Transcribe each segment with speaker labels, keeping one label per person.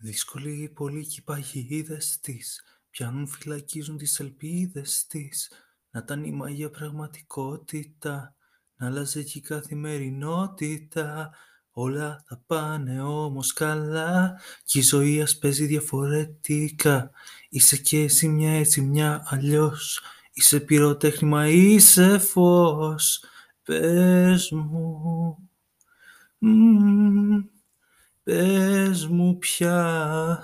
Speaker 1: Δύσκολη η πόλη κι οι παγίδες της. Πιάνουν φυλακίζουν τις ελπίδες της. Να ήταν η μαγεία πραγματικότητα. Να άλλαζε κι η καθημερινότητα. Όλα θα πάνε όμως καλά. Κι η ζωή ας παίζει διαφορετικά. Είσαι κι εσύ μια έτσι μια αλλιώς. Είσαι πυροτέχνημα είσαι φως. Πες μου. Μμμ, πες μου πια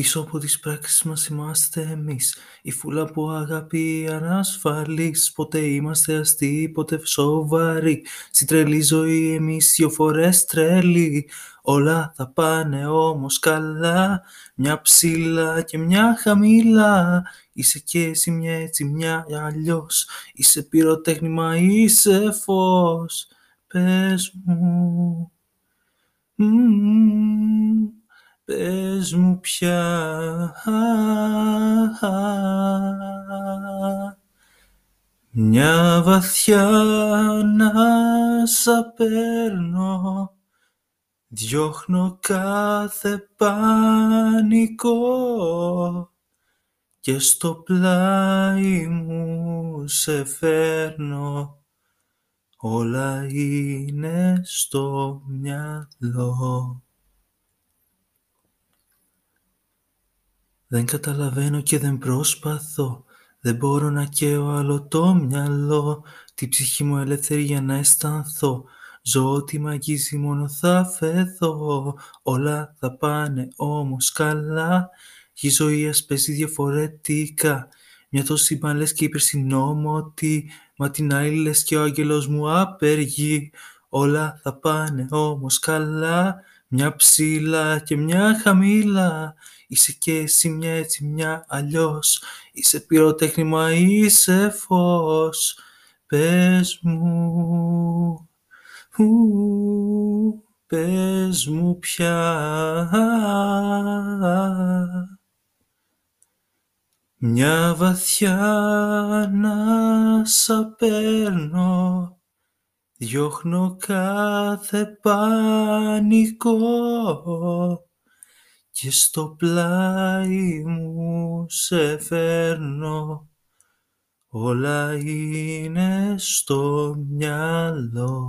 Speaker 1: Πίσω από τις πράξεις μας είμαστε εμείς. Η φούλα από αγάπη ανασφαλής Ποτέ είμαστε αστείοι, ποτέ σοβαροί. Στην τρελή ζωή εμείς δυο φορές τρελοί. Όλα θα πάνε όμως καλά. Μια ψηλά και μια χαμηλά. Είσαι κι εσύ μια έτσι μια αλλιώς. Είσαι πυροτέχνημα, είσαι φως. Πες μου. Μμμ, Πες μου πια. Μια βαθιά ανάσα παίρνω Διώχνω κάθε πανικό. Και στο πλάι μου σε φέρνω. Όλα είναι στο μυαλό Δεν καταλαβαίνω και δεν προσπαθώ. Δεν μπορώ να καίω άλλο το μυαλό. Τη ψυχή μου ελεύθερη για να αισθανθώ. Ζω ό,τι μ' αγγίζει μόνο θα φεθώ. Όλα θα πάνε όμως καλά. Η ζωή ας παίζει διαφορετικά. Μια το σύμπαν λες και υπερσυνόμωτη. Μα την άλλη λες και ο άγγελος μου απεργεί. Όλα θα πάνε όμως καλά Μια ψηλά και μια χαμηλά Είσαι κι εσύ μια έτσι μια αλλιώς. Είσαι πυροτέχνημα, είσαι φως. Πες μου ου, Πες μου πια. Μια βαθιά ανάσα παίρνω Διώχνω κάθε πανικό και στο πλάι μου σε φέρνω. Όλα είναι στο μυαλό.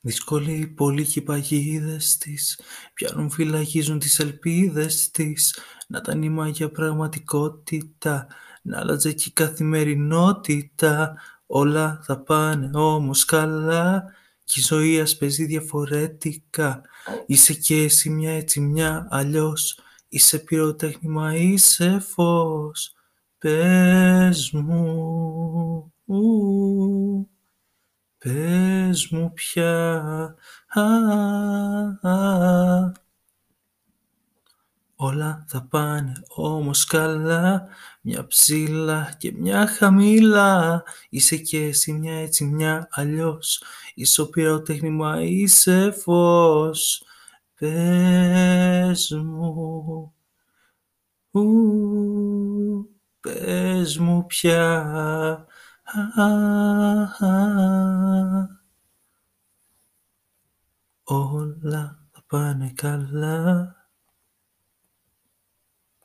Speaker 1: Δύσκολη η πόλη κι οι παγίδες της πιάνουν φυλακίζουν τις ελπίδες της. Να ήταν η μάγια πραγματικότητα να άλλαζε κι η καθημερινότητα. Όλα θα πάνε όμως καλά. Κι η ζωή ας παίζει διαφορετικά. Είσαι κι εσύ μια έτσι μια αλλιώς. Είσαι πυροτέχνημα, είσαι φως. Πες μου ου, πες μου πια Όλα θα πάνε όμως καλά. Μια ψηλά και μια χαμηλά Είσαι κι εσύ μια έτσι μια αλλιώς. Είσαι ο πυροτέχνημα, είσαι φως. Πες μου. Ου, Πες μου πια. Όλα θα πάνε καλά